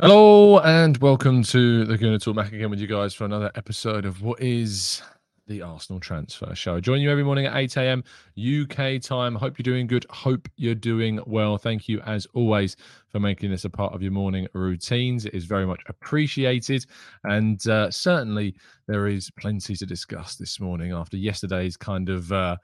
Hello and welcome to the Gooner Talk back again with you guys for another episode of what is the Arsenal Transfer Show. I join you every morning at 8 a.m. UK time. Hope you're doing good. Hope you're doing well. Thank you as always for making this a part of your morning routines. It is very much appreciated. And uh, certainly there is plenty to discuss this morning after yesterday's kind of. Uh,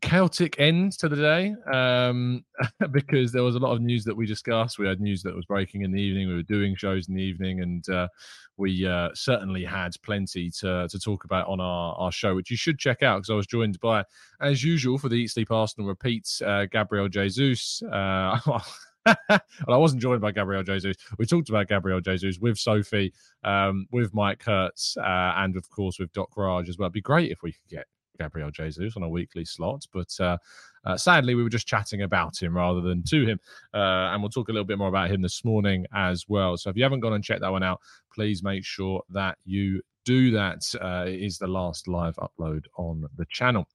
chaotic end to the day um, because there was a lot of news that we discussed. We had news that was breaking in the evening. We were doing shows in the evening, and uh, we uh, certainly had plenty to to talk about on our, our show, which you should check out because I was joined by, as usual, for the Eat Sleep Arsenal repeats, uh, Gabriel Jesus. Uh, well, I wasn't joined by Gabriel Jesus. We talked about Gabriel Jesus with Sophie, um, with Mike Kurtz, uh, and of course with Doc Raj as well. It'd be great if we could get Gabriel Jesus on a weekly slot. But uh, uh, sadly, we were just chatting about him rather than to him. Uh, and we'll talk a little bit more about him this morning as well. So if you haven't gone and checked that one out, please make sure that you do that. Uh, it is the last live upload on the channel.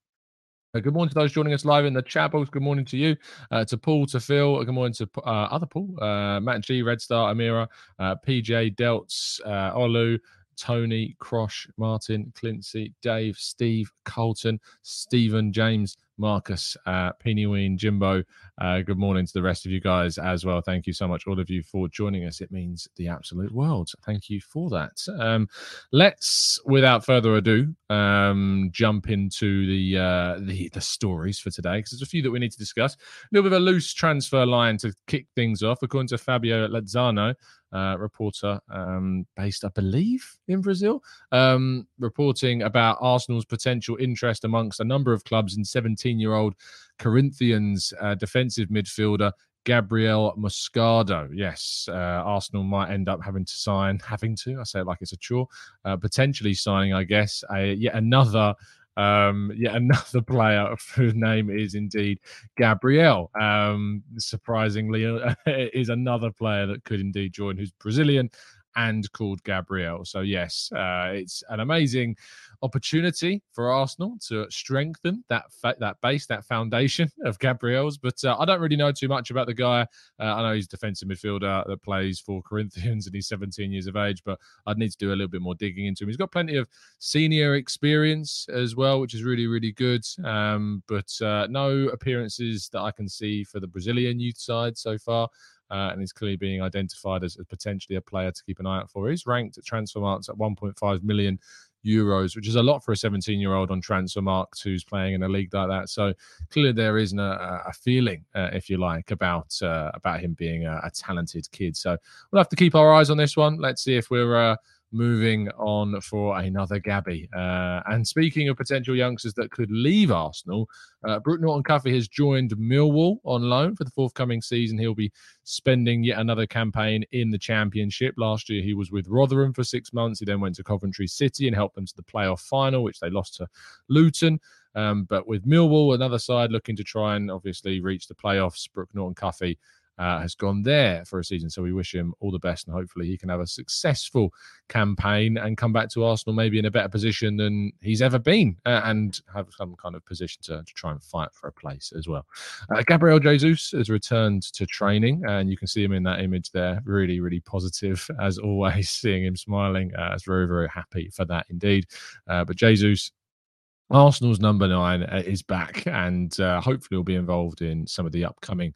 Uh, good morning to those joining us live in the chat box. Good morning to you, uh, to Paul, to Phil. Good morning to uh, other Paul, uh, Matt G, Red Star, Amira, uh, PJ, Delts, Olu, Tony, Crosh, Martin, Clincy, Dave, Steve, Colton, Stephen, James, Marcus, uh, Ween, Jimbo. Uh, good morning to the rest of you guys as well. Thank you so much, all of you, for joining us. It means the absolute world. Thank you for that. Um, let's, without further ado, um, jump into the, uh, the the stories for today because there's a few that we need to discuss. A little bit of a loose transfer line to kick things off, according to Fabio Lazzano uh, reporter um, based, I believe, in Brazil, um, reporting about Arsenal's potential interest amongst a number of clubs in 17 year old Corinthians uh, defensive midfielder. Gabriel Moscardo. Yes, uh, Arsenal might end up having to sign, having to, I say it like it's a chore, uh, potentially signing, I guess, a, yet another um, yet another player whose name is indeed Gabriel. Um, surprisingly, uh, is another player that could indeed join, who's Brazilian and called Gabriel. So yes, uh, it's an amazing opportunity for Arsenal to strengthen that fa- that base, that foundation of Gabriel's. But uh, I don't really know too much about the guy. Uh, I know he's a defensive midfielder that plays for Corinthians and he's 17 years of age, but I'd need to do a little bit more digging into him. He's got plenty of senior experience as well, which is really, really good. Um, but uh, no appearances that I can see for the Brazilian youth side so far. Uh, and is clearly being identified as, as, potentially a player to keep an eye out for. He's ranked at Transfermarkt at 1.5 million euros, which is a lot for a 17 year old on Transfermarkt who's playing in a league like that. So clearly there isn't a, a feeling, uh, if you like, about uh, about him being a, a, talented kid. So we'll have to keep our eyes on this one. Let's see if we're uh, moving on for another Gabby. Uh, and speaking of potential youngsters that could leave Arsenal, uh, Brooke Norton Cuffy has joined Millwall on loan for the forthcoming season. He'll be spending yet another campaign in the Championship. Last year, he was with Rotherham for six months. He then went to Coventry City and helped them to the playoff final, which they lost to Luton. Um, but with Millwall, another side looking to try and obviously reach the playoffs, Brooke Norton Cuffy uh, has gone there for a season. So we wish him all the best and hopefully he can have a successful campaign and come back to Arsenal maybe in a better position than he's ever been uh, and have some kind of position to, to, try and fight for a place as well. Uh, Gabriel Jesus has returned to training and you can see him in that image there. Really, really positive as always, seeing him smiling. Uh, it's very, very happy for that indeed. Uh, but Jesus Arsenal's number nine uh, is back and uh, hopefully will be involved in some of the upcoming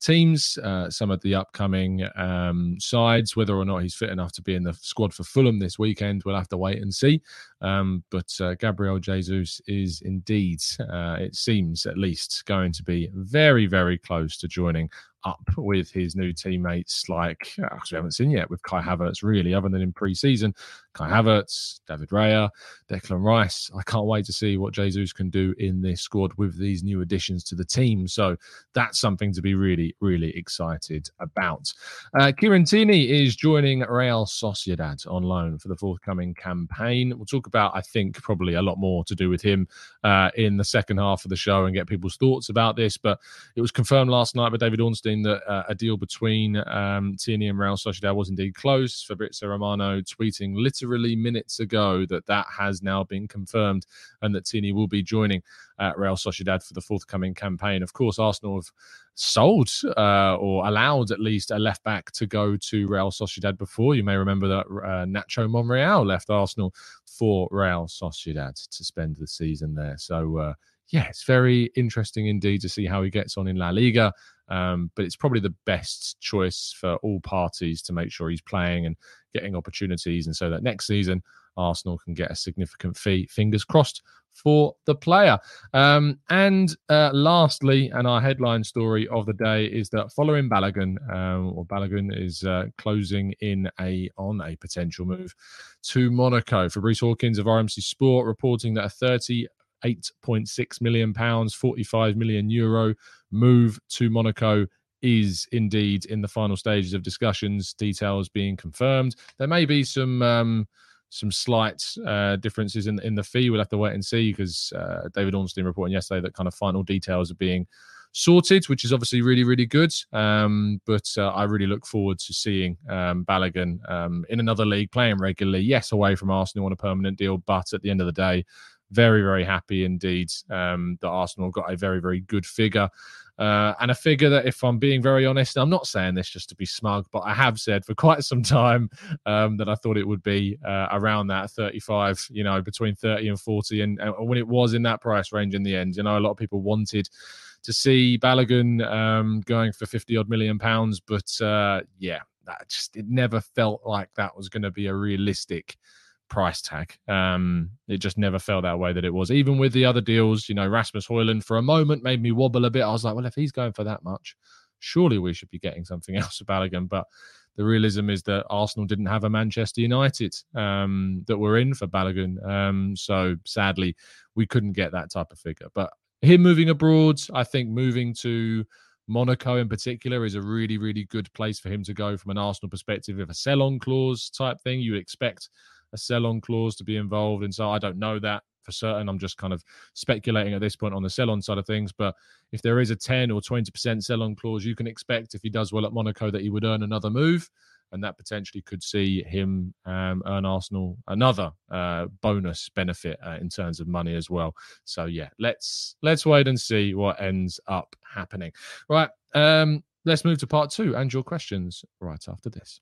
teams, uh, some of the upcoming um, sides. Whether or not he's fit enough to be in the squad for Fulham this weekend, we'll have to wait and see. Um, but uh, Gabriel Jesus is indeed, uh, it seems at least, going to be very, very close to joining up with his new teammates, like uh, we haven't seen yet with Kai Havertz, really, other than in pre-season. Kai Havertz, David Raya, Declan Rice. I can't wait to see what Jesus can do in this squad with these new additions to the team. So that's something to be really, really excited about. Uh, Kieran Tierney is joining Real Sociedad on loan for the forthcoming campaign. We'll talk about, I think, probably a lot more to do with him uh, in the second half of the show and get people's thoughts about this. But it was confirmed last night by David Ornstein that uh, a deal between um, Tierney and Real Sociedad was indeed closed. Fabrizio Romano tweeting literally minutes ago that that has now been confirmed and that Tierney will be joining uh, Real Sociedad for the forthcoming campaign. Of course, Arsenal have sold uh, or allowed at least a left back to go to Real Sociedad before. You may remember that uh, Nacho Monreal left Arsenal for Real Sociedad to spend the season there. So, uh, yeah, it's very interesting indeed to see how he gets on in La Liga. Um, but it's probably the best choice for all parties to make sure he's playing and getting opportunities, and so that next season Arsenal can get a significant fee. Fingers crossed for the player. Um, and uh, lastly, and our headline story of the day is that Folarin Balogun, um, or Balogun is uh, closing in a on a potential move to Monaco. Fabrice Hawkins of RMC Sport reporting that a 30 8.6 million pounds, 45 million euro move to Monaco is indeed in the final stages of discussions, details being confirmed. There may be some um, some slight uh, differences in in the fee. We'll have to wait and see because uh, David Ornstein reporting yesterday that kind of final details are being sorted, which is obviously really really good. Um, but uh, I really look forward to seeing um, Balogun um, in another league playing regularly. Yes, away from Arsenal on a permanent deal, but at the end of the day, very, very happy indeed um, that Arsenal got a very, very good figure. Uh, and a figure that, if I'm being very honest, I'm not saying this just to be smug, but I have said for quite some time um, that I thought it would be uh, around that 35, you know, between 30 and 40. And, and, when it was in that price range in the end, you know, a lot of people wanted to see Balogun um, going for 50 odd million pounds. But uh, yeah, that just, it never felt like that was going to be a realistic price tag. Um, it just never felt that way that it was. Even with the other deals, you know, Rasmus Hojlund for a moment made me wobble a bit. I was like, well, if he's going for that much, surely we should be getting something else about again. But the realism is that Arsenal didn't have a Manchester United um, that were in for Balogun. Um, so sadly, we couldn't get that type of figure. But him moving abroad, I think moving to Monaco in particular is a really, really good place for him to go from an Arsenal perspective. If a sell on clause type thing, you expect a sell on clause to be involved. And so I don't know that for certain. I'm just kind of speculating at this point on the sell on side of things. But if there is a 10 or 20% sell on clause, you can expect if he does well at Monaco that he would earn another move. And that potentially could see him um, earn Arsenal another uh, bonus benefit uh, in terms of money as well. So yeah, let's let's wait and see what ends up happening. Right, um, let's move to part two and your questions right after this.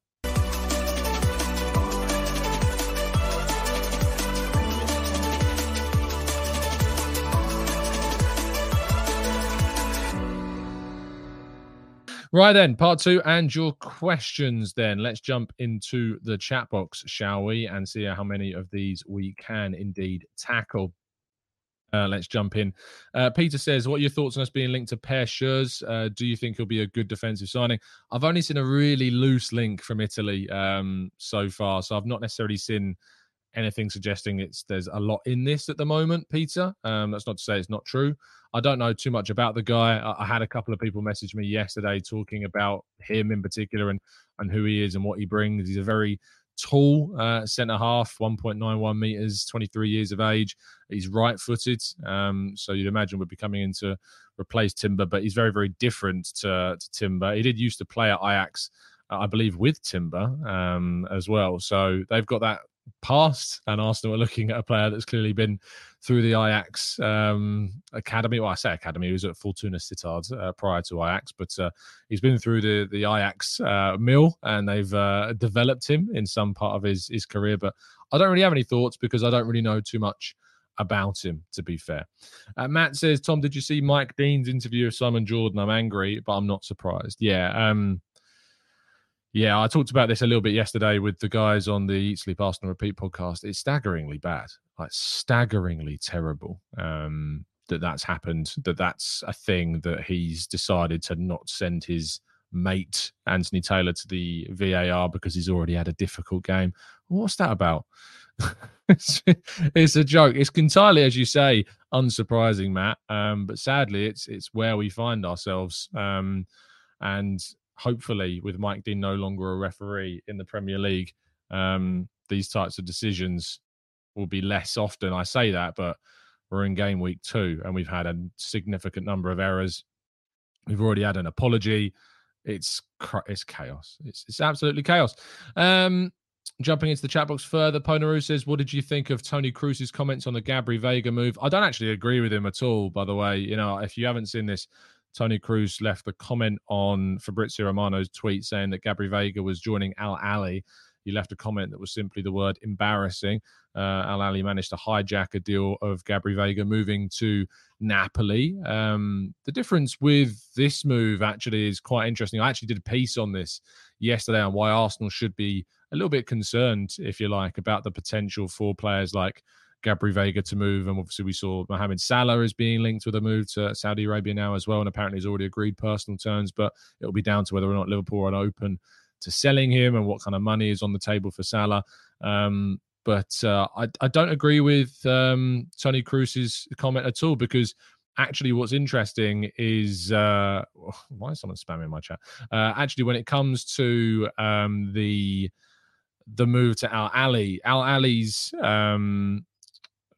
Right then, part two and your questions. Then let's jump into the chat box, shall we, and see how many of these we can indeed tackle. Uh, let's jump in. Uh, Peter says, "What are your thoughts on us being linked to Per Schuurs? Uh, do you think he'll be a good defensive signing?" I've only seen a really loose link from Italy um, so far, so I've not necessarily seen anything suggesting it's there's a lot in this at the moment, Peter. Um, that's not to say it's not true. I don't know too much about the guy. I, I, had a couple of people message me yesterday talking about him in particular and and who he is and what he brings. He's a very tall uh, centre half, 1.91 meters, 23 years of age. He's right footed, um, so you'd imagine would be coming in to replace Timber, but he's very very different to, to Timber. He did used to play at Ajax. I believe with Timber um, as well. So they've got that past, and Arsenal are looking at a player that's clearly been through the Ajax um, academy. Well, I say academy; he was at Fortuna Sittard uh, prior to Ajax, but uh, he's been through the the Ajax uh, mill, and they've uh, developed him in some part of his his career. But I don't really have any thoughts because I don't really know too much about him, to be fair. Uh, Matt says, Tom, did you see Mike Dean's interview of Simon Jordan? I'm angry, but I'm not surprised. Yeah. Um, yeah, I talked about this a little bit yesterday with the guys on the Eat Sleep Arsenal Repeat podcast. It's staggeringly bad, like staggeringly terrible. Um, that that's happened. That that's a thing that he's decided to not send his mate Anthony Taylor to the VAR because he's already had a difficult game. What's that about? it's, it's, a joke. It's entirely, as you say, unsurprising, Matt. Um, but sadly, it's it's where we find ourselves. Um, and hopefully, with Mike Dean no longer a referee in the Premier League, um, these types of decisions will be less often. I say that, but we're in game week two and we've had a significant number of errors. We've already had an apology. It's it's chaos. It's it's absolutely chaos. Um, jumping into the chat box further, Ponaru says, "What did you think of Toni Kroos's comments on the Gabri Veiga move?" I don't actually agree with him at all. By the way, you know, if you haven't seen this, Toni Kroos left a comment on Fabrizio Romano's tweet saying that Gabri Veiga was joining Al Ahli. He left a comment that was simply the word embarrassing. Uh, Al Ahli managed to hijack a deal of Gabri Veiga moving to Napoli. Um, the difference with this move actually is quite interesting. I actually did a piece on this yesterday on why Arsenal should be a little bit concerned, if you like, about the potential for players like Gabri Veiga to move. And obviously, we saw Mohamed Salah is being linked with a move to Saudi Arabia now as well. And apparently, he's already agreed personal terms, but it'll be down to whether or not Liverpool are open to selling him and what kind of money is on the table for Salah. Um, but uh, I, I, don't agree with um, Toni Kroos's comment at all because actually what's interesting is uh, why is someone spamming my chat? Uh, actually, when it comes to um, the the move to Al Ahli, Al Ahli's um,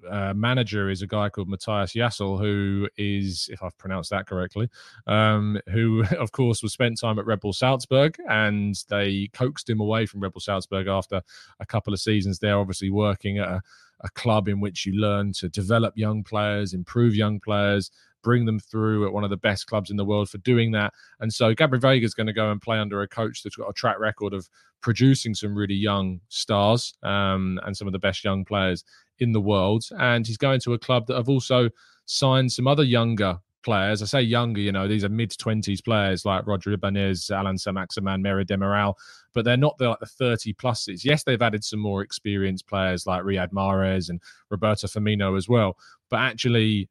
uh, manager is a guy called Matthias Jaissle, who is, if I've pronounced that correctly, um, who, of course, was spent time at Red Bull Salzburg, and they coaxed him away from Red Bull Salzburg after a couple of seasons there, obviously working at a, a club in which you learn to develop young players, improve young players, bring them through at one of the best clubs in the world for doing that. And so Gabriel Veiga is going to go and play under a coach that's got a track record of producing some really young stars um, and some of the best young players in the world. And he's going to a club that have also signed some other younger players. I say younger, you know, these are mid 20s players like Roger Ibanez, Allan Saint-Maximin, Merih Demiral, but they're not the, like the 30 pluses. Yes, they've added some more experienced players like Riyad Mahrez and Roberto Firmino as well. But actually,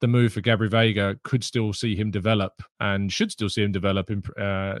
the move for Gabri Veiga could still see him develop and should still see him develop in, uh,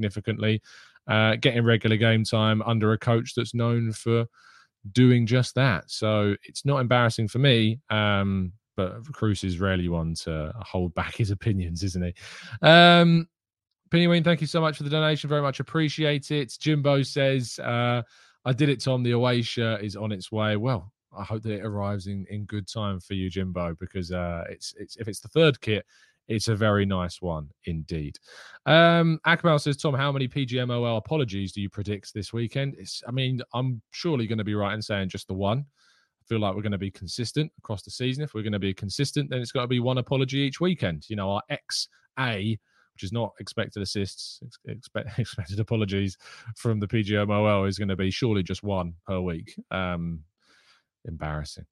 significantly. Uh, getting regular game time under a coach that's known for doing just that. So it's not embarrassing for me. Um, but Kroos is rarely one to hold back his opinions, isn't he? Um, thank you so much for the donation. Very much appreciate it. Jimbo says, uh, I did it, Tom. The away shirt is on its way. Well, I hope that it arrives in, in good time for you, Jimbo, because uh, it's it's if it's the third kit, it's a very nice one indeed. Um, Akmal says, Tom, how many PGMOL apologies do you predict this weekend? It's, I mean, I'm surely going to be right in saying just the one. I feel like we're going to be consistent across the season. If we're going to be consistent, then it's got to be one apology each weekend. You know, our XA which is not expected assists, expect, expected apologies from the PGMOL, is going to be surely just one per week. Um, embarrassing.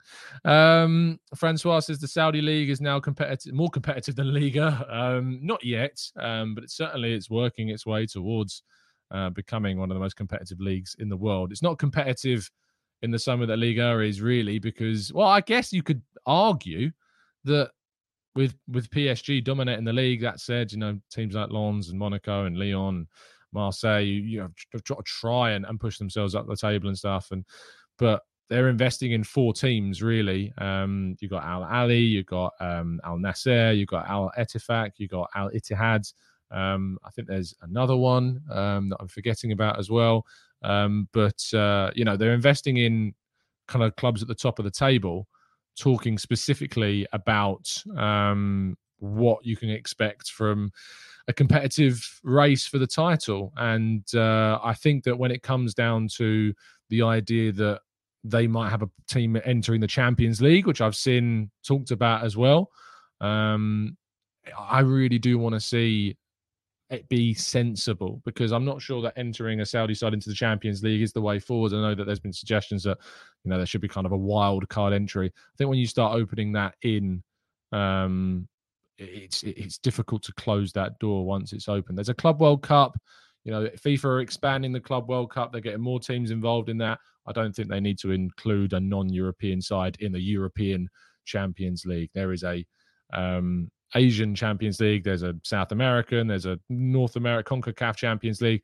Um, Francois says the Saudi league is now competitive, more competitive than Liga. Um, not yet, um, but it certainly it's working its way towards uh, becoming one of the most competitive leagues in the world. It's not competitive in the summer that Liga is really because, well, I guess you could argue that with with PSG dominating the league. That said, you know teams like Lens and Monaco and Lyon, Marseille, you, you know, try, try and, and push themselves up the table and stuff. And but they're investing in four teams really. Um, you got Al Ahli, you got um, Al Nassr, you got Al Ettifaq, you got Al Ittihad. Um, I think there's another one um, that I'm forgetting about as well. Um, but uh, you know they're investing in kind of clubs at the top of the table talking specifically about um, what you can expect from a competitive race for the title. And uh, I think that when it comes down to the idea that they might have a team entering the Champions League, which I've seen talked about as well. Um, I really do want to see it be sensible because I'm not sure that entering a Saudi side into the Champions League is the way forward. I know that there's been suggestions that you know there should be kind of a wild card entry. I think when you start opening that in, um, it's it's difficult to close that door once it's open. There's a Club World Cup. You know, FIFA are expanding the Club World Cup. They're getting more teams involved in that. I don't think they need to include a non-European side in the European Champions League. There is a um, Asian Champions League, there's a South American, there's a North American CONCACAF Champions League.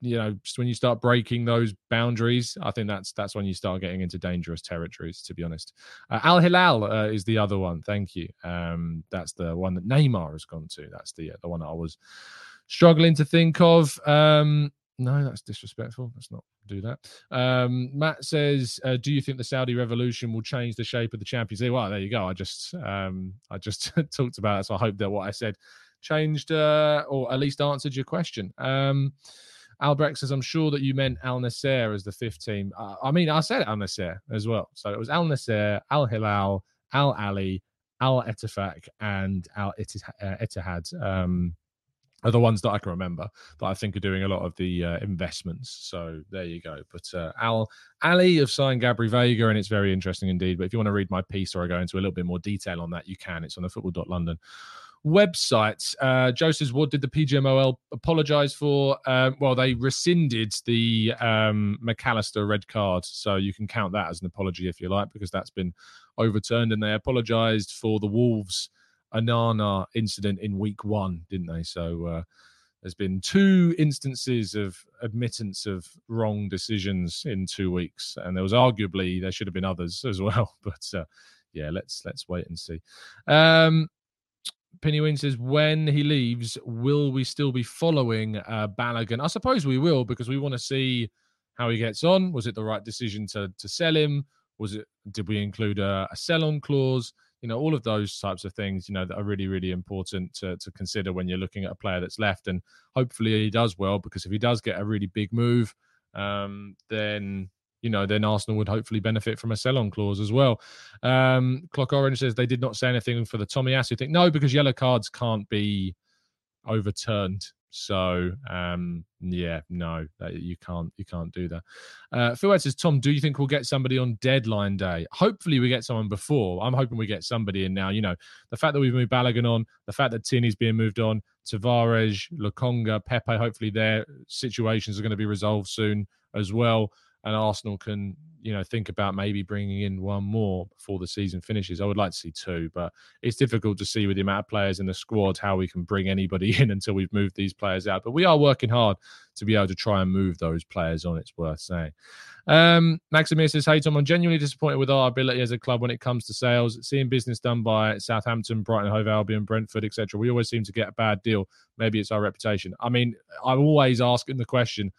You know, just when you start breaking those boundaries, I think that's that's when you start getting into dangerous territories. To be honest, uh, Al Hilal uh, is the other one. Thank you. Um, that's the one that Neymar has gone to. That's the uh, the one that I was struggling to think of. Um, no, that's disrespectful. Let's not do that. Um, Matt says, uh, "Do you think the Saudi revolution will change the shape of the Champions League?" Well, there you go. I just, um, I just talked about it, so I hope that what I said changed uh, or at least answered your question. Um, Albrecht says, "I'm sure that you meant Al Nassr as the fifth team. Uh, I mean, I said Al Nassr as well. So it was Al Nassr, Al Hilal, Al Ahli, Al Ettifaq, and Al Ittihad." Um, are the ones that I can remember that I think are doing a lot of the uh, investments. So there you go. But uh, Al Ahli have signed Gabri Veiga, and it's very interesting indeed. But if you want to read my piece or I go into a little bit more detail on that, you can. It's on the football.london website. Uh, Joe says, What did the PGMOL apologize for? Uh, well, they rescinded the um, McAllister red card. So you can count that as an apology if you like, because that's been overturned. And they apologized for the Wolves Onana incident in week one, didn't they? So uh, there's been two instances of admittance of wrong decisions in two weeks, and there was arguably there should have been others as well. But uh, yeah, let's let's wait and see. Um, Penny Wing says, when he leaves, will we still be following uh, Balogun? I suppose we will because we want to see how he gets on. Was it the right decision to to sell him? Was it? Did we include a, a sell-on clause? You know all of those types of things you know that are really really important to, to consider when you're looking at a player that's left and hopefully he does well because if he does get a really big move um, then you know then arsenal would hopefully benefit from a sell-on clause as well. Um, clock orange says they did not say anything for the tomiyasu thing. No because yellow cards can't be overturned so um, yeah, no, you can't you can't do that. Uh, Phil says, Tom, do you think we'll get somebody on deadline day? Hopefully, we get someone before. I'm hoping we get somebody in now. You know, the fact that we've moved Balogun on, the fact that Tierney's being moved on, Tavares, Lokonga, Pepe. Hopefully, their situations are going to be resolved soon as well, and Arsenal can you know, think about maybe bringing in one more before the season finishes. I would like to see two, but it's difficult to see with the amount of players in the squad how we can bring anybody in until we've moved these players out. But we are working hard to be able to try and move those players on. It's worth saying. Um, Maximir says, Hey, Tom, I'm genuinely disappointed with our ability as a club when it comes to sales. Seeing business done by Southampton, Brighton, Hove Albion, Brentford, etc. We always seem to get a bad deal. Maybe it's our reputation. I mean, I'm always asking the question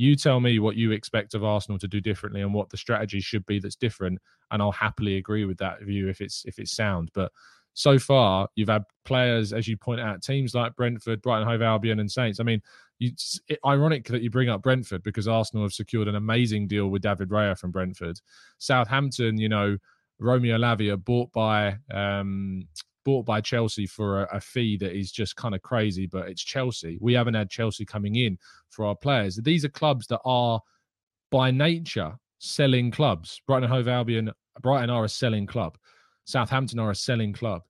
you tell me what you expect of Arsenal to do differently and what the strategy should be that's different, and I'll happily agree with that view if it's if it's sound. But so far, you've had players, as you point out, teams like Brentford, Brighton, Hove Albion, and Saints. I mean, you, it's ironic that you bring up Brentford because Arsenal have secured an amazing deal with David Raya from Brentford. Southampton, you know, Romeo Lavia bought by um, bought by Chelsea for a, a fee that is just kind of crazy, but it's Chelsea. We haven't had Chelsea coming in for our players. These are clubs that are by nature selling clubs. Brighton and Hove Albion, Brighton are a selling club. Southampton are a selling club.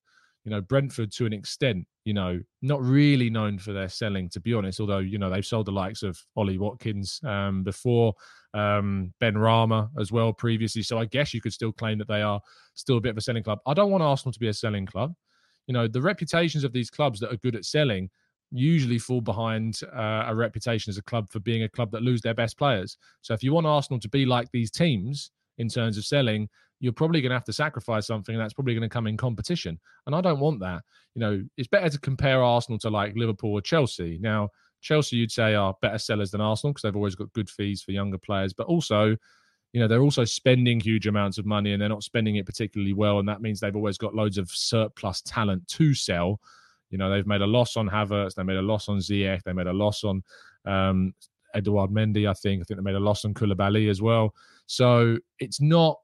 You know, Brentford to an extent, you know, not really known for their selling, to be honest, although, you know, they've sold the likes of Ollie Watkins um, before, um, Benrahma as well previously. So I guess you could still claim that they are still a bit of a selling club. I don't want Arsenal to be a selling club. You know, the reputations of these clubs that are good at selling usually fall behind uh, a reputation as a club for being a club that lose their best players. So if you want Arsenal to be like these teams in terms of selling, you're probably going to have to sacrifice something that's probably going to come in competition. And I don't want that. You know, it's better to compare Arsenal to like Liverpool or Chelsea. Now, Chelsea, you'd say, are better sellers than Arsenal because they've always got good fees for younger players, but also, you know, they're also spending huge amounts of money and they're not spending it particularly well. And that means they've always got loads of surplus talent to sell. You know, they've made a loss on Havertz, they made a loss on Ziyech, they made a loss on um, Edouard Mendy, I think. I think they made a loss on Koulibaly as well. So it's not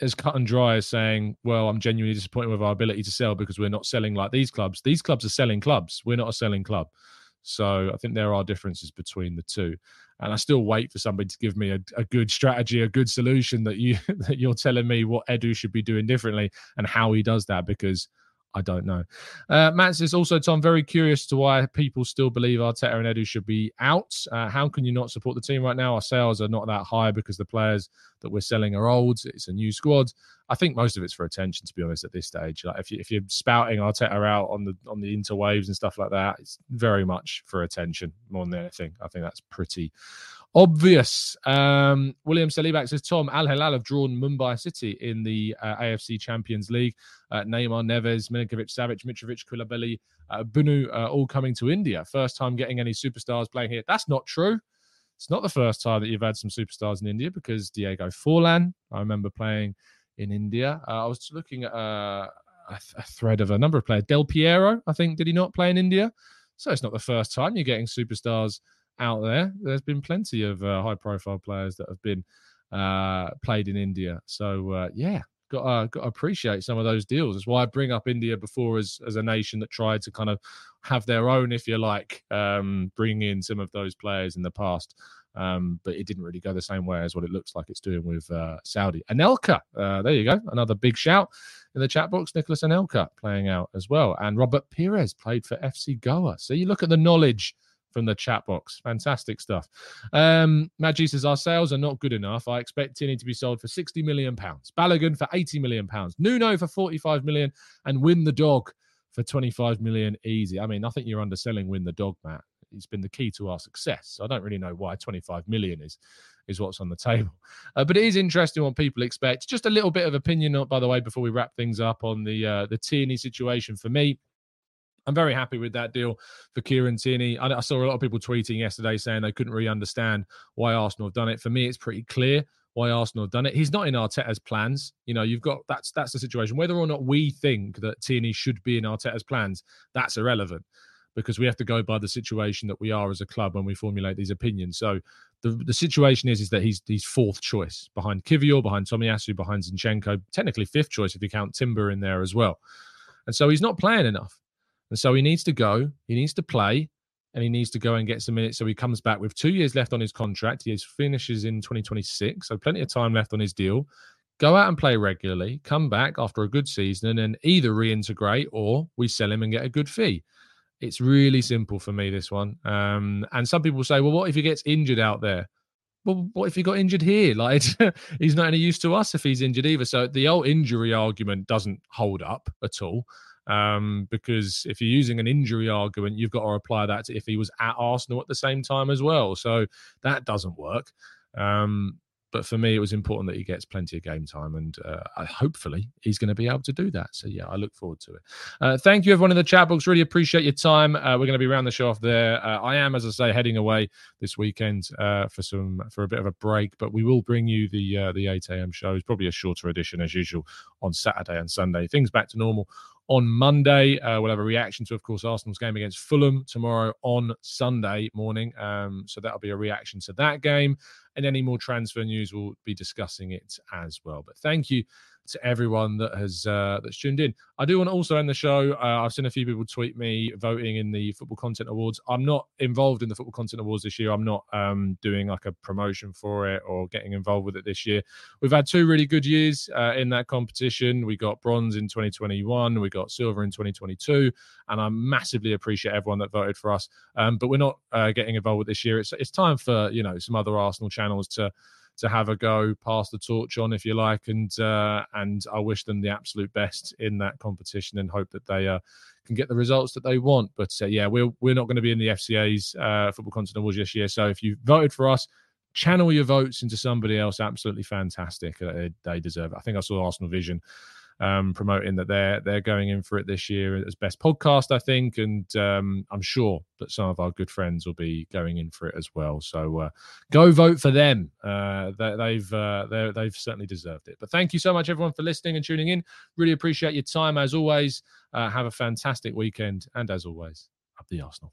as cut and dry as saying, well, I'm genuinely disappointed with our ability to sell because we're not selling like these clubs. These clubs are selling clubs. We're not a selling club. So I think there are differences between the two. And I still wait for somebody to give me a, a good strategy, a good solution that you that you're telling me what Edu should be doing differently and how he does that because I don't know. Uh, Matt says also, Tom, very curious to why people still believe Arteta and Edu should be out. Uh, how can you not support the team right now? Our sales are not that high because the players that we're selling are old. It's a new squad. I think most of it's for attention, to be honest. At this stage, like if you, if you're spouting Arteta out on the on the interwaves and stuff like that, it's very much for attention more than anything. I think that's pretty obvious. Um, William Selibak says, Tom, Al Hilal have drawn Mumbai City in the uh, AFC Champions League. Uh, Neymar, Neves, Milinkovic, Savic, Mitrovic, Koulibaly, uh, Bounou uh, all coming to India. First time getting any superstars playing here. That's not true. It's not the first time that you've had some superstars in India because Diego Forlan, I remember playing in India. Uh, I was looking at uh, a, a thread of a number of players. Del Piero, I think, did he not play in India? So it's not the first time you're getting superstars out there. There's been plenty of uh, high profile players that have been uh, played in India. So uh, yeah, got got to appreciate some of those deals. That's why I bring up India before as as a nation that tried to kind of have their own, if you like, um, bring in some of those players in the past. Um, but it didn't really go the same way as what it looks like it's doing with uh, Saudi. Anelka, uh, there you go, another big shout in the chat box. Nicolas Anelka playing out as well, and Robert Pires played for FC Goa. So you look at the knowledge from the chat box. Fantastic stuff. Um, Maggie says our sales are not good enough. I expect Tierney to be sold for 60 million pounds, Balogun for 80 million pounds, Nuno for 45 million, and Win the Dog for 25 million easy. I mean, I think you're underselling Win the Dog, Matt. It's been the key to our success. I don't really know why 25 million is is what's on the table. Uh, but it is interesting what people expect. Just a little bit of opinion, by the way, before we wrap things up on the uh, the Tierney situation for me. I'm very happy with that deal for Kieran Tierney. I, I, saw a lot of people tweeting yesterday saying they couldn't really understand why Arsenal have done it. For me, it's pretty clear why Arsenal have done it. He's not in Arteta's plans. You know, you've got that's that's the situation. Whether or not we think that Tierney should be in Arteta's plans, that's irrelevant because we have to go by the situation that we are as a club when we formulate these opinions. So the the situation is is that he's he's fourth choice behind Kiwior, behind Tomiyasu, behind Zinchenko, technically fifth choice if you count Timber in there as well. And so he's not playing enough. And so he needs to go, he needs to play, and he needs to go and get some minutes. So he comes back with two years left on his contract. He finishes in 2026, so plenty of time left on his deal. Go out and play regularly, come back after a good season, and either reintegrate or we sell him and get a good fee. It's really simple for me, this one. Um, and some people say, well, what if he gets injured out there? well, what if he got injured here? Like he's not any use to us if he's injured either. So the old injury argument doesn't hold up at all. Um, because if you're using an injury argument, you've got to apply that to if he was at Arsenal at the same time as well. So that doesn't work. Um, but for me, it was important that he gets plenty of game time, and uh, hopefully he's going to be able to do that. So yeah, I look forward to it. Uh, thank you, everyone in the chat box. Really appreciate your time. Uh, we're going to be around the show off there. Uh, I am, as I say, heading away this weekend uh, for some for a bit of a break, but we will bring you the uh, the 8 a.m. shows, probably a shorter edition as usual on Saturday and Sunday. Things back to normal on Monday. Uh, we'll have a reaction to, of course, Arsenal's game against Fulham tomorrow on Sunday morning. Um, so that'll be a reaction to that game. And any more transfer news, we'll be discussing it as well. But thank you to everyone that has uh, that's tuned in. I do want to also end the show. Uh, I've seen a few people tweet me voting in the Football Content Awards. I'm not involved in the Football Content Awards this year. I'm not um, doing like a promotion for it or getting involved with it this year. We've had two really good years uh, in that competition. We got bronze in 2021. We got silver in 2022, and I massively appreciate everyone that voted for us. Um, but we're not uh, getting involved with this year. It's it's time for you know some other Arsenal channels to to have a go, pass the torch on, if you like, and uh, and I wish them the absolute best in that competition and hope that they uh, can get the results that they want. But uh, yeah, we're we're not going to be in the FCA's uh, Football Content Awards this year. So if you voted for us, channel your votes into somebody else. Absolutely fantastic. Uh, they deserve it. I think I saw Arsenal Vision um, promoting that they're they're going in for it this year as best podcast, I think, and um, I'm sure that some of our good friends will be going in for it as well. So uh, go vote for them. Uh, they, have uh, they've certainly deserved it. But thank you so much, everyone, for listening and tuning in. Really appreciate your time as always. Uh, have a fantastic weekend, and as always, up the Arsenal.